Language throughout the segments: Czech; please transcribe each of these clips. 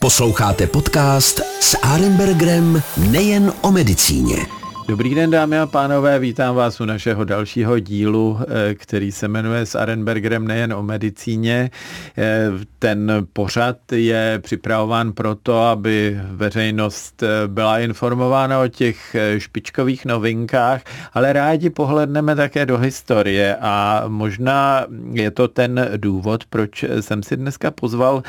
Posloucháte podcast s Arenbergerem nejen o medicíně. Dobrý den, dámy a pánové, vítám vás u našeho dalšího dílu, eh, který se jmenuje s Arenbergerem nejen o medicíně. Eh, ten pořad je připravován proto, aby veřejnost eh, byla informována o těch špičkových novinkách, ale rádi pohledneme také do historie a možná je to ten důvod, proč jsem si dneska pozval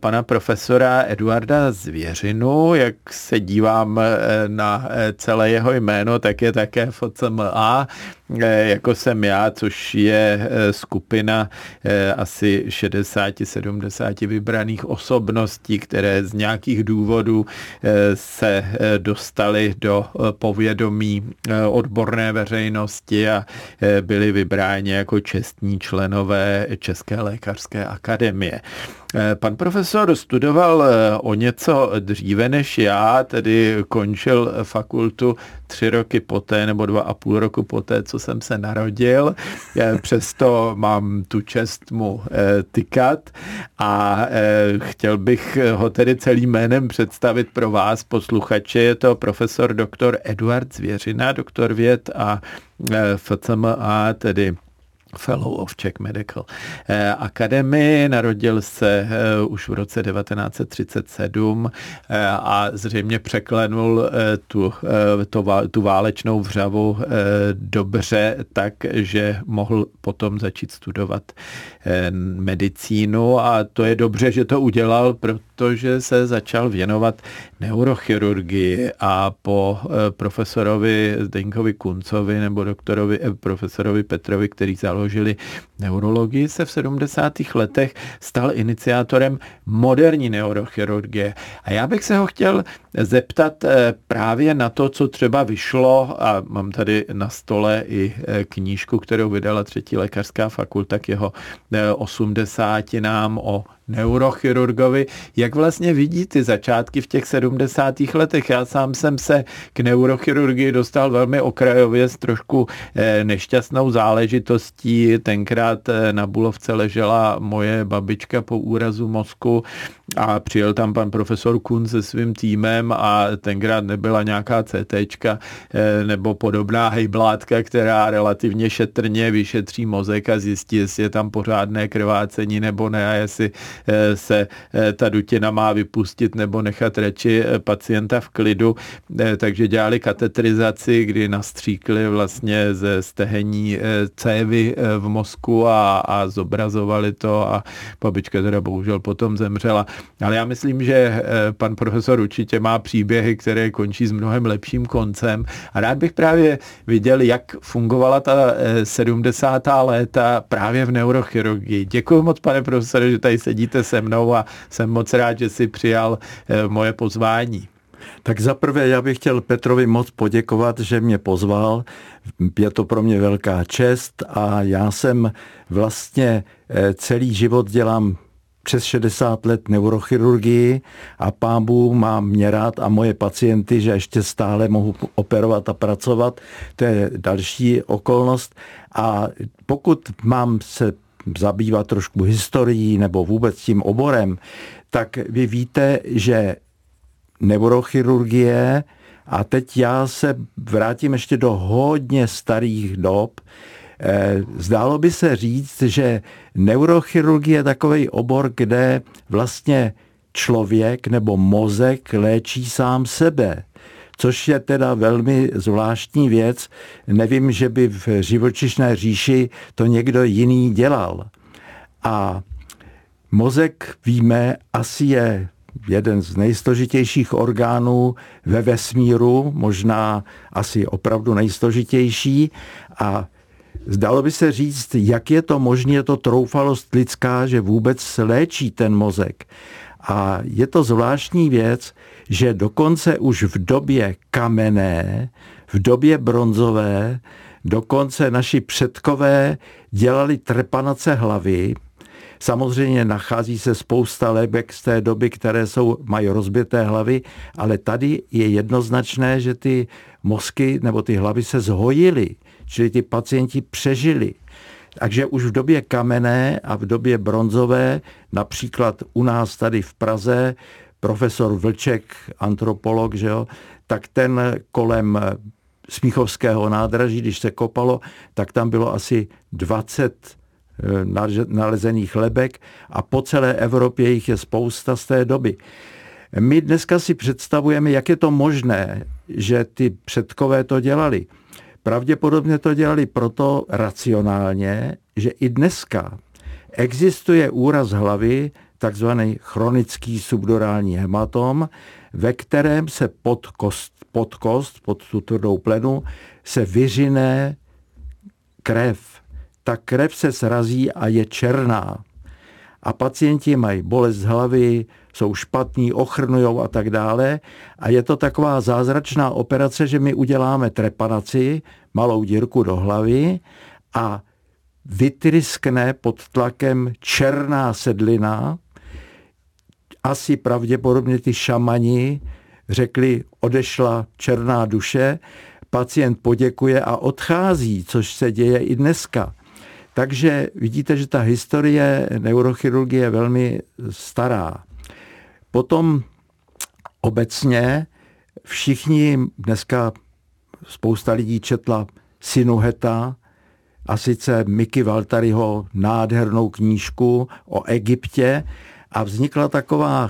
pana profesora Eduarda Zvěřinu, jak se dívám na celé jeho jméno, tak je také FCMA, jako jsem já, což je eh, skupina eh, asi 60-70 vybraných osobností, které z nějakých důvodů se dostaly do povědomí odborné veřejnosti a byli vybráni jako čestní členové České lékařské akademie. Pan profesor studoval o něco dříve než já, tedy končil fakultu tři roky poté nebo dva a půl roku poté, co jsem se narodil. Přesto mám tu čest mu eh, tykat a eh, chtěl bych ho tedy celým jménem představit pro vás, posluchače. Je to profesor doktor Eduard Zvěřina, doktor věd a eh, FCMA, tedy Fellow of Czech Medical eh, Academy. Narodil se eh, už v roce 1937 eh, a zřejmě překlenul tu, tu, tu válečnou vřavu dobře tak, že mohl potom začít studovat medicínu a to je dobře, že to udělal, protože se začal věnovat neurochirurgii a po profesorovi Zdenkovi Kuncovi nebo doktorovi profesorovi Petrovi, který založil založili neurologii, se v 70. letech stal iniciátorem moderní neurochirurgie. A já bych se ho chtěl zeptat eh, právě na to, co třeba vyšlo, a mám tady na stole i eh, knížku, kterou vydala třetí lékařská fakulta k jeho 80 eh, nám o neurochirurgovi. Jak vlastně vidí ty začátky v těch 70. letech? Já sám jsem se k neurochirurgii dostal velmi okrajově s trošku nešťastnou záležitostí. Tenkrát na Bulovce ležela moje babička po úrazu mozku a přijel tam pan profesor Kun se svým týmem a tenkrát nebyla nějaká CT eh, nebo podobná hejblátka, která relativně šetrně vyšetří mozek a zjistí, jestli je tam pořádné krvácení nebo ne a jestli eh, se eh, ta dutina má vypustit nebo nechat reči pacienta v klidu. Takže dělali katetrizaci, kdy nastříkli vlastně ze stehení cévy v mozku a, a zobrazovali to a babička teda bohužel potom zemřela. Ale já myslím, že eh, pan profesor určitě má příběhy, které končí s mnohem lepším koncem. A rád bych právě viděl, jak fungovala ta 70. Eh, léta právě v neurochirurgii. Děkuji moc, pane profesore, že tady sedíte se mnou a jsem moc rád, že si přijal eh, moje pozvání. Tak zaprvé já bych chtěl Petrovi moc poděkovat, že mě pozval. Je to pro mě velká čest a já jsem vlastně celý život dělám přes 60 let neurochirurgii a pámbu mám mě rád a moje pacienty, že ještě stále mohu operovat a pracovat. To je další okolnost. A pokud mám se zabývat trošku historií nebo vůbec tím oborem, tak vy víte, že neurochirurgie, a teď já se vrátím ještě do hodně starých dob, zdálo by se říct, že neurochirurgie je takový obor, kde vlastně člověk nebo mozek léčí sám sebe což je teda velmi zvláštní věc. Nevím, že by v živočišné říši to někdo jiný dělal. A mozek, víme, asi je jeden z nejsložitějších orgánů ve vesmíru, možná asi opravdu nejsložitější a Zdalo by se říct, jak je to možné, to troufalost lidská, že vůbec léčí ten mozek. A je to zvláštní věc, že dokonce už v době kamenné, v době bronzové, dokonce naši předkové dělali trepanace hlavy. Samozřejmě nachází se spousta lebek z té doby, které jsou, mají rozbité hlavy, ale tady je jednoznačné, že ty mozky nebo ty hlavy se zhojily čili ty pacienti přežili. Takže už v době kamenné a v době bronzové, například u nás tady v Praze, profesor Vlček, antropolog, že jo, tak ten kolem Smíchovského nádraží, když se kopalo, tak tam bylo asi 20 eh, nalezených lebek a po celé Evropě jich je spousta z té doby. My dneska si představujeme, jak je to možné, že ty předkové to dělali. Pravděpodobně to dělali proto racionálně, že i dneska existuje úraz hlavy, takzvaný chronický subdurální hematom, ve kterém se pod kost, pod kost, pod tu tvrdou plenu, se vyřine krev. Ta krev se srazí a je černá. A pacienti mají bolest hlavy, jsou špatní, ochrnujou a tak dále. A je to taková zázračná operace, že my uděláme trepanaci, malou dírku do hlavy a vytryskne pod tlakem černá sedlina, asi pravděpodobně ty šamani řekli, odešla černá duše, pacient poděkuje a odchází, což se děje i dneska. Takže vidíte, že ta historie neurochirurgie je velmi stará. Potom obecně všichni dneska spousta lidí četla Sinuheta, a sice Mickey Valtaryho nádhernou knížku o Egyptě a vznikla taková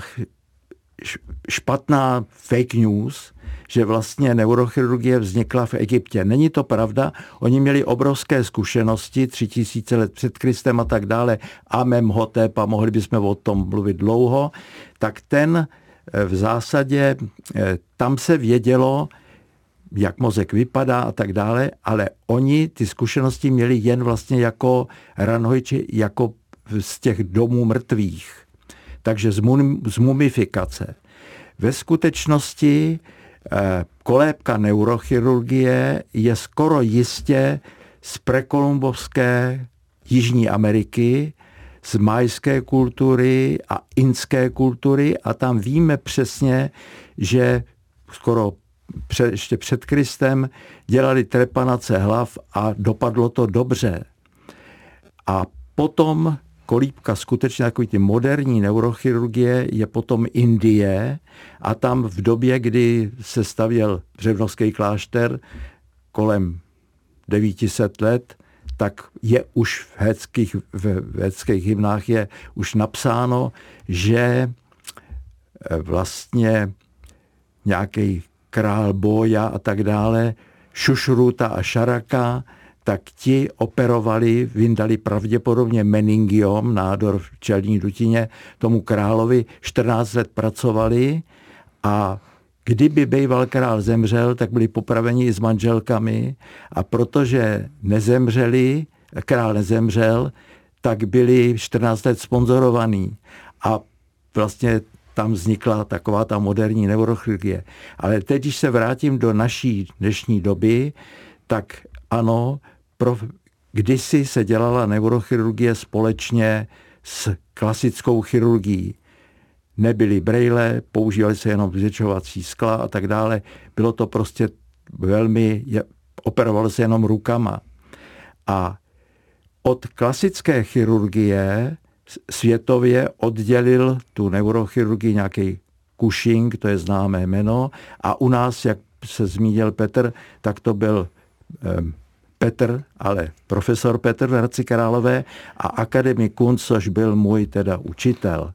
špatná fake news, že vlastně neurochirurgie vznikla v Egyptě. Není to pravda, oni měli obrovské zkušenosti, tři tisíce let před Kristem a tak dále, Amenhotep a mohli bychom o tom mluvit dlouho, tak ten eh, v zásadě, eh, tam se vědělo, jak mozek vypadá a tak dále, ale oni ty zkušenosti měli jen vlastně jako ranhojči, jako z těch domů mrtvých. Takže z, mum, z mumifikace. Ve skutečnosti eh, kolébka neurochirurgie je skoro jistě z prekolumbovské Jižní Ameriky, z majské kultury a inské kultury a tam víme přesně, že skoro před, ještě před Kristem dělali trepanace hlav a dopadlo to dobře. A potom kolíbka skutečně takový ty moderní neurochirurgie je potom Indie a tam v době, kdy se stavěl Břevnovský klášter kolem 900 let, tak je už v heckých, v heckých hymnách je už napsáno, že vlastně nějaký král Boja a tak dále, Šušruta a Šaraka, tak ti operovali, vyndali pravděpodobně meningiom, nádor v čelní dutině, tomu královi 14 let pracovali a kdyby býval král zemřel, tak byli popraveni i s manželkami a protože nezemřeli, král nezemřel, tak byli 14 let sponzorovaní. A vlastně tam vznikla taková ta moderní neurochirurgie. Ale teď, když se vrátím do naší dnešní doby, tak ano, pro, kdysi se dělala neurochirurgie společně s klasickou chirurgií. Nebyly brejle, používaly se jenom vzvětšovací skla a tak dále. Bylo to prostě velmi, operovalo se jenom rukama. A od klasické chirurgie světově oddělil tu neurochirurgii nějaký Cushing, to je známé jméno, a u nás, jak se zmínil Petr, tak to byl Petr, ale profesor Petr v Hradci Králové a akademik Kunz, což byl můj teda učitel.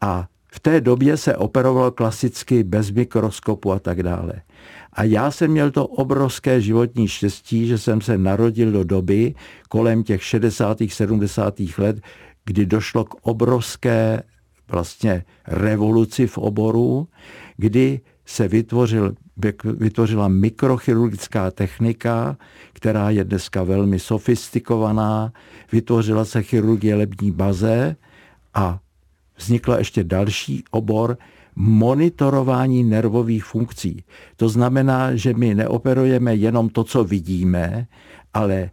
A v té době se operoval klasicky bez mikroskopu a tak dále. A já jsem měl to obrovské životní štěstí, že jsem se narodil do doby kolem těch 60. 70. let, kdy došlo k obrovské vlastně revoluci v oboru, kdy se vytvořil, vytvořila mikrochirurgická technika, která je dneska velmi sofistikovaná, vytvořila se chirurgie lební baze a vznikla ještě další obor monitorování nervových funkcí. To znamená, že my neoperujeme jenom to, co vidíme, ale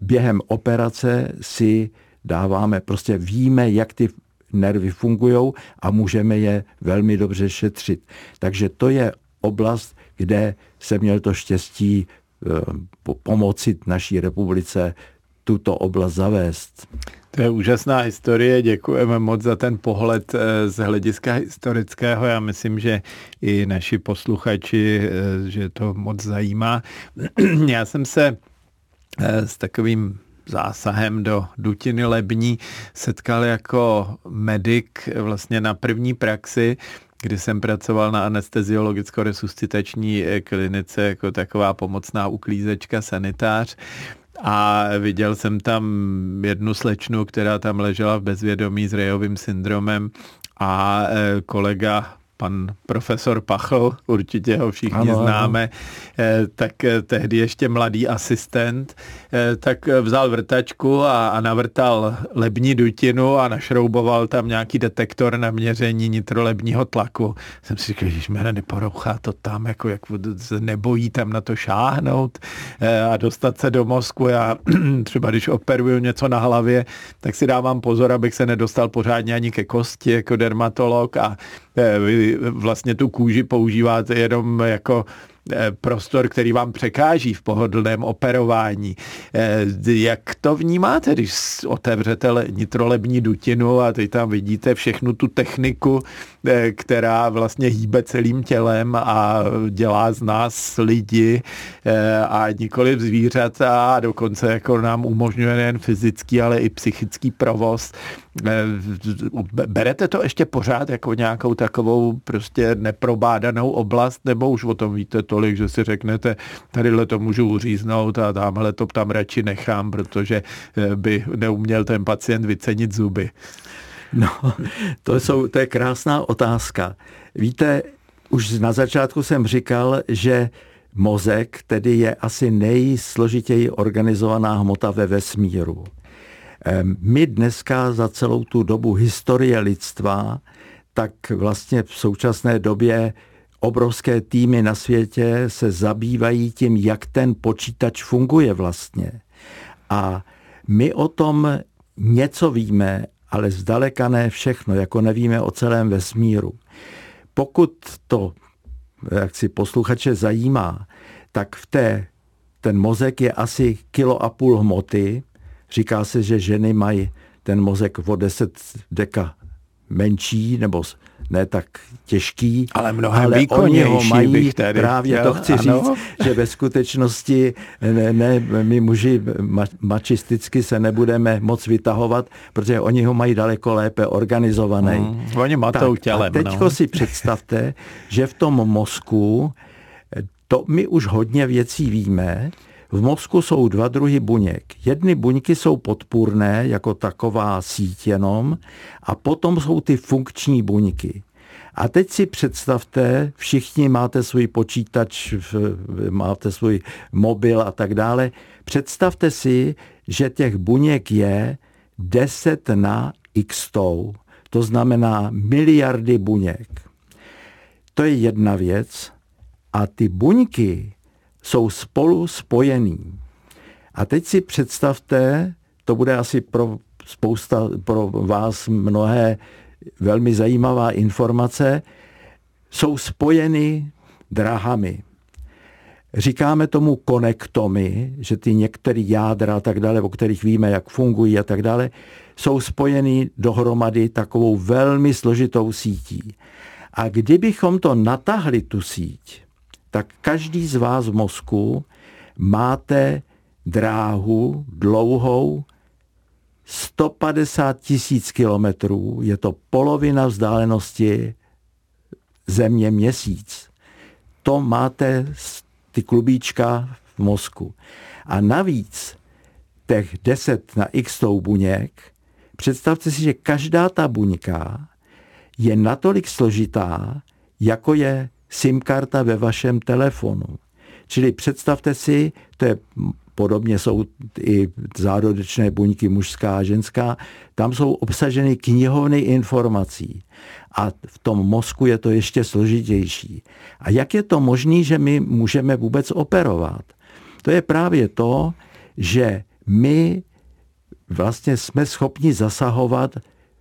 během operace si dáváme, prostě víme, jak ty nervy fungují a můžeme je velmi dobře šetřit. Takže to je oblast, kde se měl to štěstí eh, pomoci naší republice tuto oblast zavést. To je úžasná historie, děkujeme moc za ten pohled eh, z hlediska historického. Já myslím, že i naši posluchači, eh, že to moc zajímá. Já jsem se s takovým zásahem do dutiny lební setkal jako medic vlastně na první praxi, kdy jsem pracoval na anesteziologicko-resuscitační klinice jako taková pomocná uklízečka, sanitář. A viděl jsem tam jednu slečnu, která tam ležela v bezvědomí s Rejovým syndromem a e, kolega pan profesor Pachl, určitě ho všichni ano, známe, ano. tak eh, tehdy ještě mladý asistent, eh, tak vzal vrtačku a, a navrtal lební dutinu a našrouboval tam nějaký detektor na měření nitrolebního tlaku. Jsem si říkal, že mě neporouchá to tam, jako jak se nebojí tam na to šáhnout eh, a dostat se do mozku. Já třeba když operuju něco na hlavě, tak si dávám pozor, abych se nedostal pořádně ani ke kosti jako dermatolog a vy vlastně tu kůži používáte jenom jako Eh, prostor, který vám překáží v pohodlném operování. Eh, jak to vnímáte, když otevřete nitrolební dutinu a teď tam vidíte všechnu tu techniku, eh, která vlastně hýbe celým tělem a dělá z nás lidi a nikoli zvířata a dokonce jako nám umožňuje nejen fyzický, ale i psychický provoz. Berete to ještě pořád jako nějakou takovou prostě neprobádanou oblast, nebo už o tom víte tolik, že si řeknete, tadyhle to můžu uříznout a tamhle to tam radši nechám, protože eh, by neuměl ten pacient vycenit zuby. No, to, jsou, to je krásná otázka. Víte, už na začátku jsem říkal, že mozek tedy je asi nejsložitěji organizovaná hmota ve vesmíru. My dneska za celou tu dobu historie lidstva, tak vlastně v současné době obrovské týmy na světě se zabývají tím, jak ten počítač funguje vlastně. A my o tom něco víme, ale zdaleka ne všechno, jako nevíme o celém vesmíru. Pokud to, jak si posluchače zajímá, tak v té, ten mozek je asi kilo a půl hmoty. Říká se, že ženy mají ten mozek o 10 deka menší nebo ne tak těžký, ale mnohem ale oni ho mají, bych tady právě chtěl, to chci ano. říct, že ve skutečnosti ne, ne, my muži ma, mačisticky se nebudeme moc vytahovat, protože oni ho mají daleko lépe organizovaný. Mm, oni matou tak, tělem. A teďko no. si představte, že v tom mozku, to my už hodně věcí víme, v mozku jsou dva druhy buněk. Jedny buňky jsou podpůrné, jako taková síť jenom, a potom jsou ty funkční buňky. A teď si představte, všichni máte svůj počítač, máte svůj mobil a tak dále. Představte si, že těch buněk je 10 na x tou, to znamená miliardy buněk. To je jedna věc. A ty buňky jsou spolu spojený. A teď si představte, to bude asi pro spousta, pro vás mnohé velmi zajímavá informace, jsou spojeny drahami. Říkáme tomu konektomy, že ty některé jádra a tak dále, o kterých víme, jak fungují a tak dále, jsou spojeny dohromady takovou velmi složitou sítí. A kdybychom to natahli, tu síť, tak každý z vás v mozku máte dráhu dlouhou 150 tisíc kilometrů, je to polovina vzdálenosti země měsíc. To máte ty klubíčka v mozku. A navíc těch 10 na x tou buněk, představte si, že každá ta buňka je natolik složitá, jako je SIM karta ve vašem telefonu. Čili představte si, to je podobně jsou i zárodečné buňky mužská a ženská, tam jsou obsaženy knihovny informací. A v tom mozku je to ještě složitější. A jak je to možné, že my můžeme vůbec operovat? To je právě to, že my vlastně jsme schopni zasahovat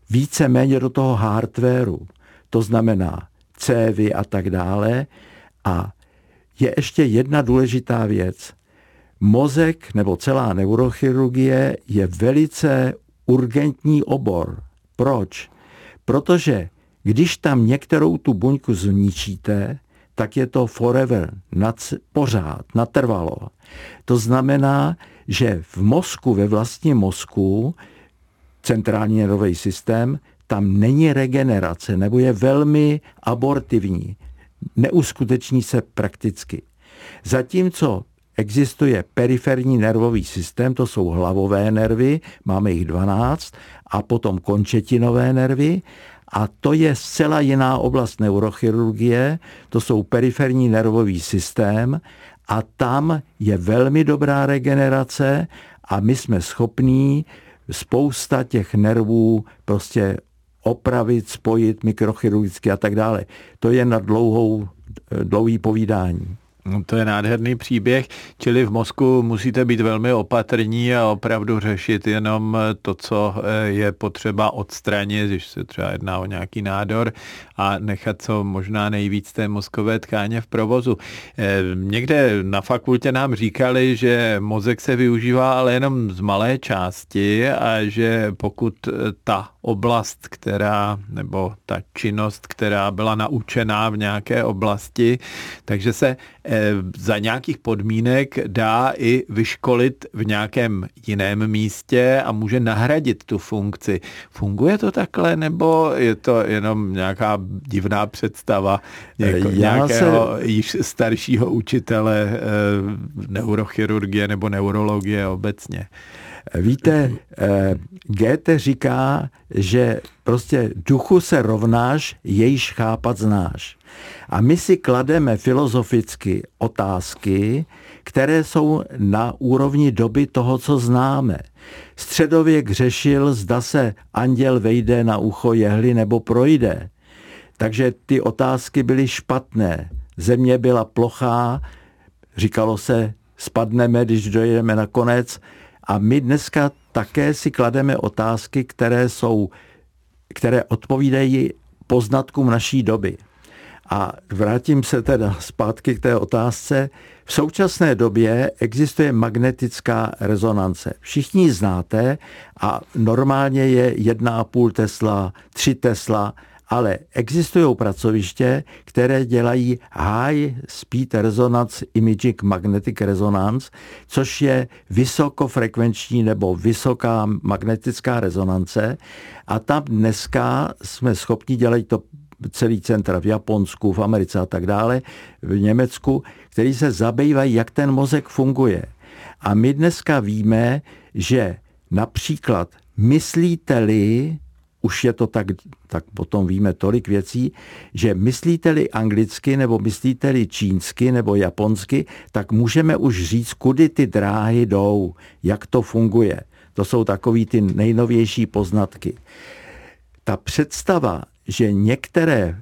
více-méně do toho hardwareu. To znamená, cévy a tak dále. A je ještě jedna důležitá věc. Mozek nebo celá neurochirurgie je velice urgentní obor. Proč? Protože když tam některou tu buňku zničíte, tak je to forever, nad, pořád, natrvalo. To znamená, že v mozku, ve vlastním mozku, centrální nervový systém, tam není regenerace, nebo je velmi abortivní. Neuskuteční se prakticky. Zatímco existuje periferní nervový systém, to jsou hlavové nervy, máme jich 12, a potom končetinové nervy, a to je zcela jiná oblast neurochirurgie, to jsou periferní nervový systém a tam je velmi dobrá regenerace a my jsme schopní spousta těch nervů prostě opravit, spojit mikrochirurgicky a tak dále. To je na dlouhou, dlouhý povídání. No, to je nádherný příběh, čili v mozku musíte být velmi opatrní a opravdu řešit jenom to, co eh, je potřeba odstranit, když se třeba jedná o nějaký nádor a nechat co možná nejvíc té mozkové tkáně v provozu. Eh, někde na fakultě nám říkali, že mozek se využívá ale jenom z malé části a že pokud eh, ta oblast, která, nebo ta činnost, která byla naučená v nějaké oblasti, takže se Eh, za nějakých podmínek dá i vyškolit v nějakém jiném místě a může nahradit tu funkci. Funguje to takhle, nebo je to jenom nějaká divná představa něko, nějakého se... již staršího učitele eh, neurochirurgie nebo neurologie obecně? Víte, eh, Goethe říká, že prostě duchu se rovnáš, jejíž chápat znáš. A my si klademe filozoficky otázky, které jsou na úrovni doby toho, co známe. Středověk řešil, zda se anděl vejde na ucho jehly nebo projde. Takže ty otázky byly špatné. Země byla plochá, říkalo se, spadneme, když dojedeme na konec. A my dneska také si klademe otázky, které jsou, které odpovídají poznatkům naší doby. A vrátím se teda zpátky k té otázce. V současné době existuje magnetická rezonance. Všichni znáte a normálně je 1,5 Tesla, 3 Tesla, ale existují pracoviště, které dělají High Speed Resonance Imaging Magnetic Resonance, což je vysokofrekvenční nebo vysoká magnetická rezonance. A tam dneska jsme schopni dělat to celý centra v Japonsku, v Americe a tak dále, v Německu, který se zabývají, jak ten mozek funguje. A my dneska víme, že například myslíte-li, už je to tak, tak potom víme tolik věcí, že myslíte-li anglicky nebo myslíte-li čínsky nebo japonsky, tak můžeme už říct, kudy ty dráhy jdou, jak to funguje. To jsou takový ty nejnovější poznatky. Ta představa, že některé,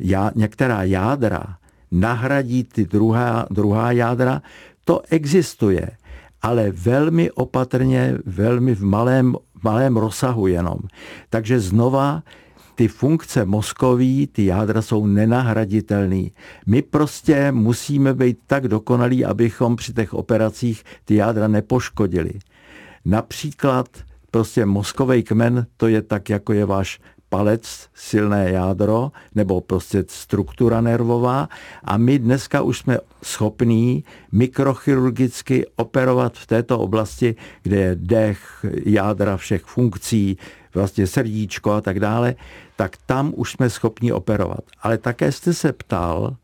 já, některá jádra nahradí ty druhá, druhá jádra, to existuje, ale velmi opatrně, velmi v malém, malém rozsahu jenom. Takže znova ty funkce mozkový, ty jádra jsou nenahraditelné. My prostě musíme být tak dokonalí, abychom při těch operacích ty jádra nepoškodili. Například prostě mozkový kmen, to je tak, jako je váš palec, silné jádro nebo prostě struktura nervová a my dneska už jsme schopní mikrochirurgicky operovat v této oblasti, kde je dech, jádra všech funkcí, vlastně srdíčko a tak dále, tak tam už jsme schopni operovat. Ale také jste se ptal,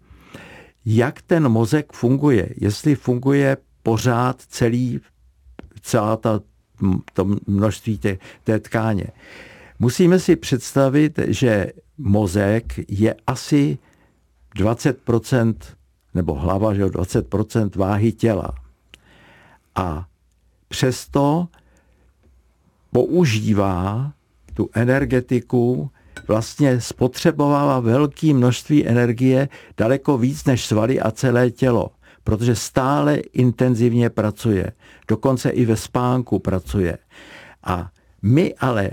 jak ten mozek funguje, jestli funguje pořád celý, celá ta, to množství té, té tkáně. Musíme si představit, že mozek je asi 20% nebo hlava, že 20% váhy těla. A přesto používá tu energetiku, vlastně spotřebovává velké množství energie, daleko víc než svaly a celé tělo, protože stále intenzivně pracuje, dokonce i ve spánku pracuje. A my ale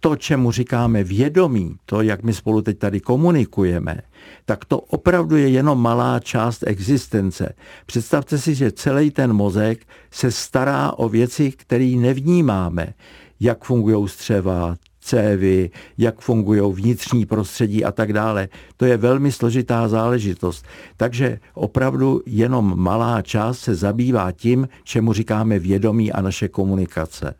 to, čemu říkáme vědomí, to, jak my spolu teď tady komunikujeme, tak to opravdu je jenom malá část existence. Představte si, že celý ten mozek se stará o věci, které nevnímáme. jak fungují střeva, cévy, jak fungují vnitřní prostředí a tak dále. To je velmi složitá záležitost. Takže opravdu jenom malá část se zabývá tím, čemu říkáme vědomí a naše komunikace.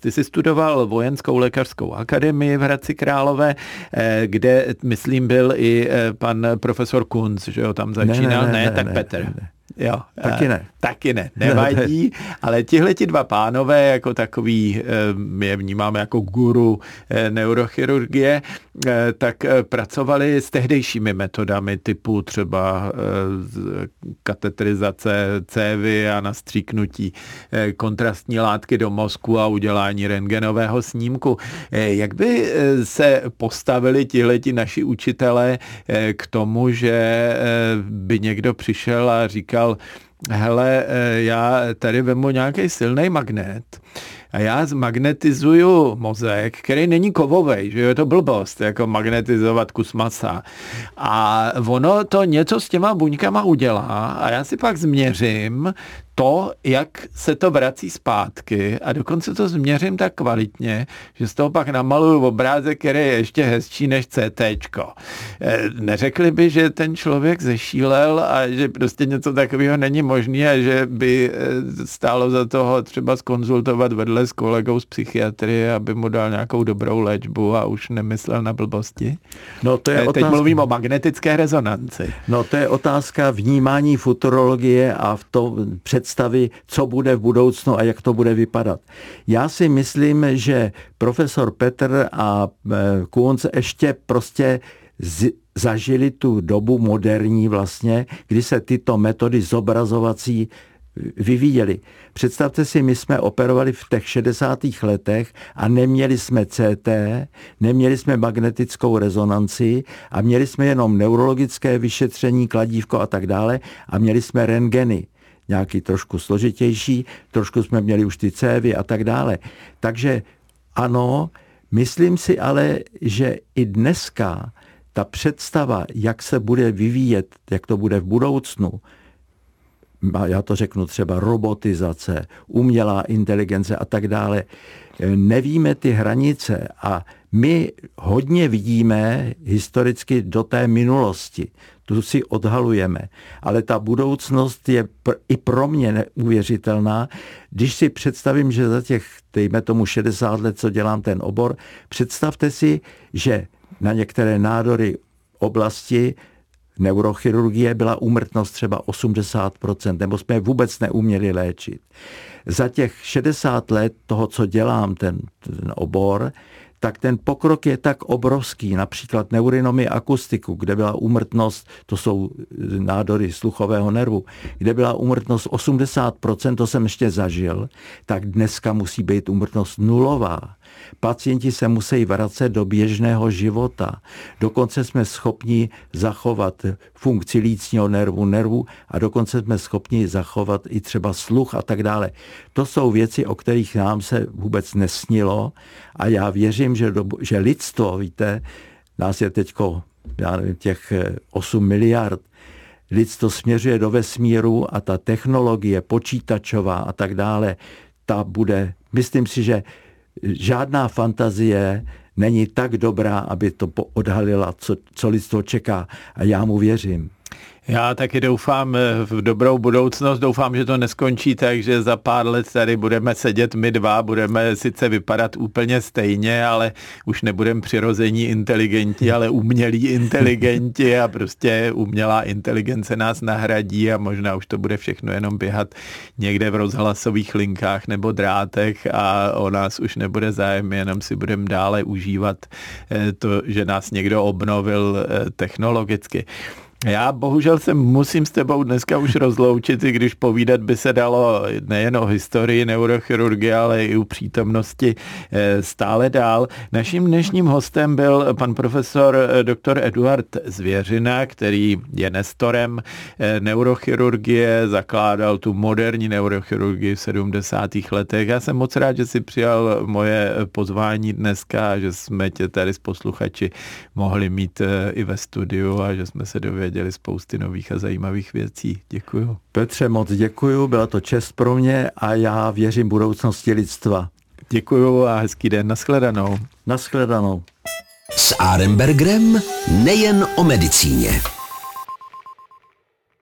Ty jsi studoval vojenskou lékařskou akademii v Hradci Králové, eh, kde, myslím, byl i eh, pan profesor Kunz, že jo, tam začínal. Ne, ne, ne, ne tak ne, Petr. Ne, ne. Jo, taky ne. Taky ne, nevadí, ale tihle ti dva pánové jako takový, my je vnímáme jako guru neurochirurgie, tak pracovali s tehdejšími metodami typu třeba katetrizace cévy a nastříknutí kontrastní látky do mozku a udělání rengenového snímku. Jak by se postavili tihleti naši učitelé k tomu, že by někdo přišel a říkal, říkal, hele, eh, já tady vemu nějaký silný magnet a já zmagnetizuju mozek, který není kovový, že je to blbost, jako magnetizovat kus masa. A ono to něco s těma buňkama udělá a já si pak změřím to, jak se to vrací zpátky a dokonce to změřím tak kvalitně, že z toho pak namaluju obrázek, který je ještě hezčí než CT. Eh, neřekli by, že ten člověk zešílel a že prostě něco takového není možné a že by eh, stálo za toho třeba skonzultovat vedle s kolegou z psychiatrie, aby mu dal nějakou dobrou léčbu a už nemyslel na blbosti? No to je Teď otázka... mluvím o magnetické rezonanci. No to je otázka vnímání futurologie a v tom před představy, co bude v budoucnu a jak to bude vypadat. Já si myslím, že profesor Petr a e, Kunc ještě prostě z, zažili tu dobu moderní vlastně, kdy se tyto metody zobrazovací vyvíjeli. Představte si, my jsme operovali v těch 60. letech a neměli jsme CT, neměli jsme magnetickou rezonanci a měli jsme jenom neurologické vyšetření, kladívko a tak dále a měli jsme rengeny nějaký trošku složitější, trošku jsme měli už ty cévy a tak dále. Takže ano, myslím si ale, že i dneska ta představa, jak se bude vyvíjet, jak to bude v budoucnu, já to řeknu třeba robotizace, umělá inteligence a tak dále, nevíme ty hranice a my hodně vidíme historicky do té minulosti tu si odhalujeme. Ale ta budoucnost je pr- i pro mě neuvěřitelná. Když si představím, že za těch, dejme tomu 60 let, co dělám ten obor, představte si, že na některé nádory oblasti neurochirurgie byla úmrtnost třeba 80%, nebo jsme vůbec neuměli léčit. Za těch 60 let toho, co dělám, ten, ten obor, tak ten pokrok je tak obrovský. Například neurinomy akustiku, kde byla úmrtnost, to jsou nádory sluchového nervu, kde byla úmrtnost 80%, to jsem ještě zažil, tak dneska musí být úmrtnost nulová. Pacienti se musí vracet do běžného života. Dokonce jsme schopni zachovat funkci lícního nervu, nervu a dokonce jsme schopni zachovat i třeba sluch a tak dále. To jsou věci, o kterých nám se vůbec nesnilo a já věřím, že, do, že lidstvo, víte, nás je teďko, já nevím, těch 8 eh, miliard, lidstvo směřuje do vesmíru a ta technologie počítačová a tak dále, ta bude, myslím si, že žádná fantazie není tak dobrá, aby to odhalila, co, co lidstvo čeká. A já mu věřím. Já taky doufám eh, v dobrou budoucnost, doufám, že to neskončí tak, že za pár let tady budeme sedět my dva, budeme sice vypadat úplně stejně, ale už nebudeme přirození inteligenti, ale umělí inteligenti a prostě umělá inteligence nás nahradí a možná už to bude všechno jenom běhat někde v rozhlasových linkách nebo drátech a o nás už nebude zájem, jenom si budeme dále užívat eh, to, že nás někdo obnovil eh, technologicky. Já bohužel se musím s tebou dneska už rozloučit, i když povídat by se dalo nejen o historii neurochirurgie, ale i u přítomnosti eh, stále dál. Naším dnešním hostem byl pan profesor eh, dr. Eduard Zvěřina, který je nestorem eh, neurochirurgie, zakládal tu moderní neurochirurgii v 70. letech. Já jsem moc rád, že si přijal moje pozvání dneska, že jsme tě tady s posluchači mohli mít i ve studiu a že jsme se dověděli dozvěděli spousty nových a zajímavých věcí. Děkuju. Petře, moc děkuju, byla to čest pro mě a já věřím budoucnosti lidstva. Děkuju a hezký den. Naschledanou. Naschledanou. S Arenbergerem nejen o medicíně.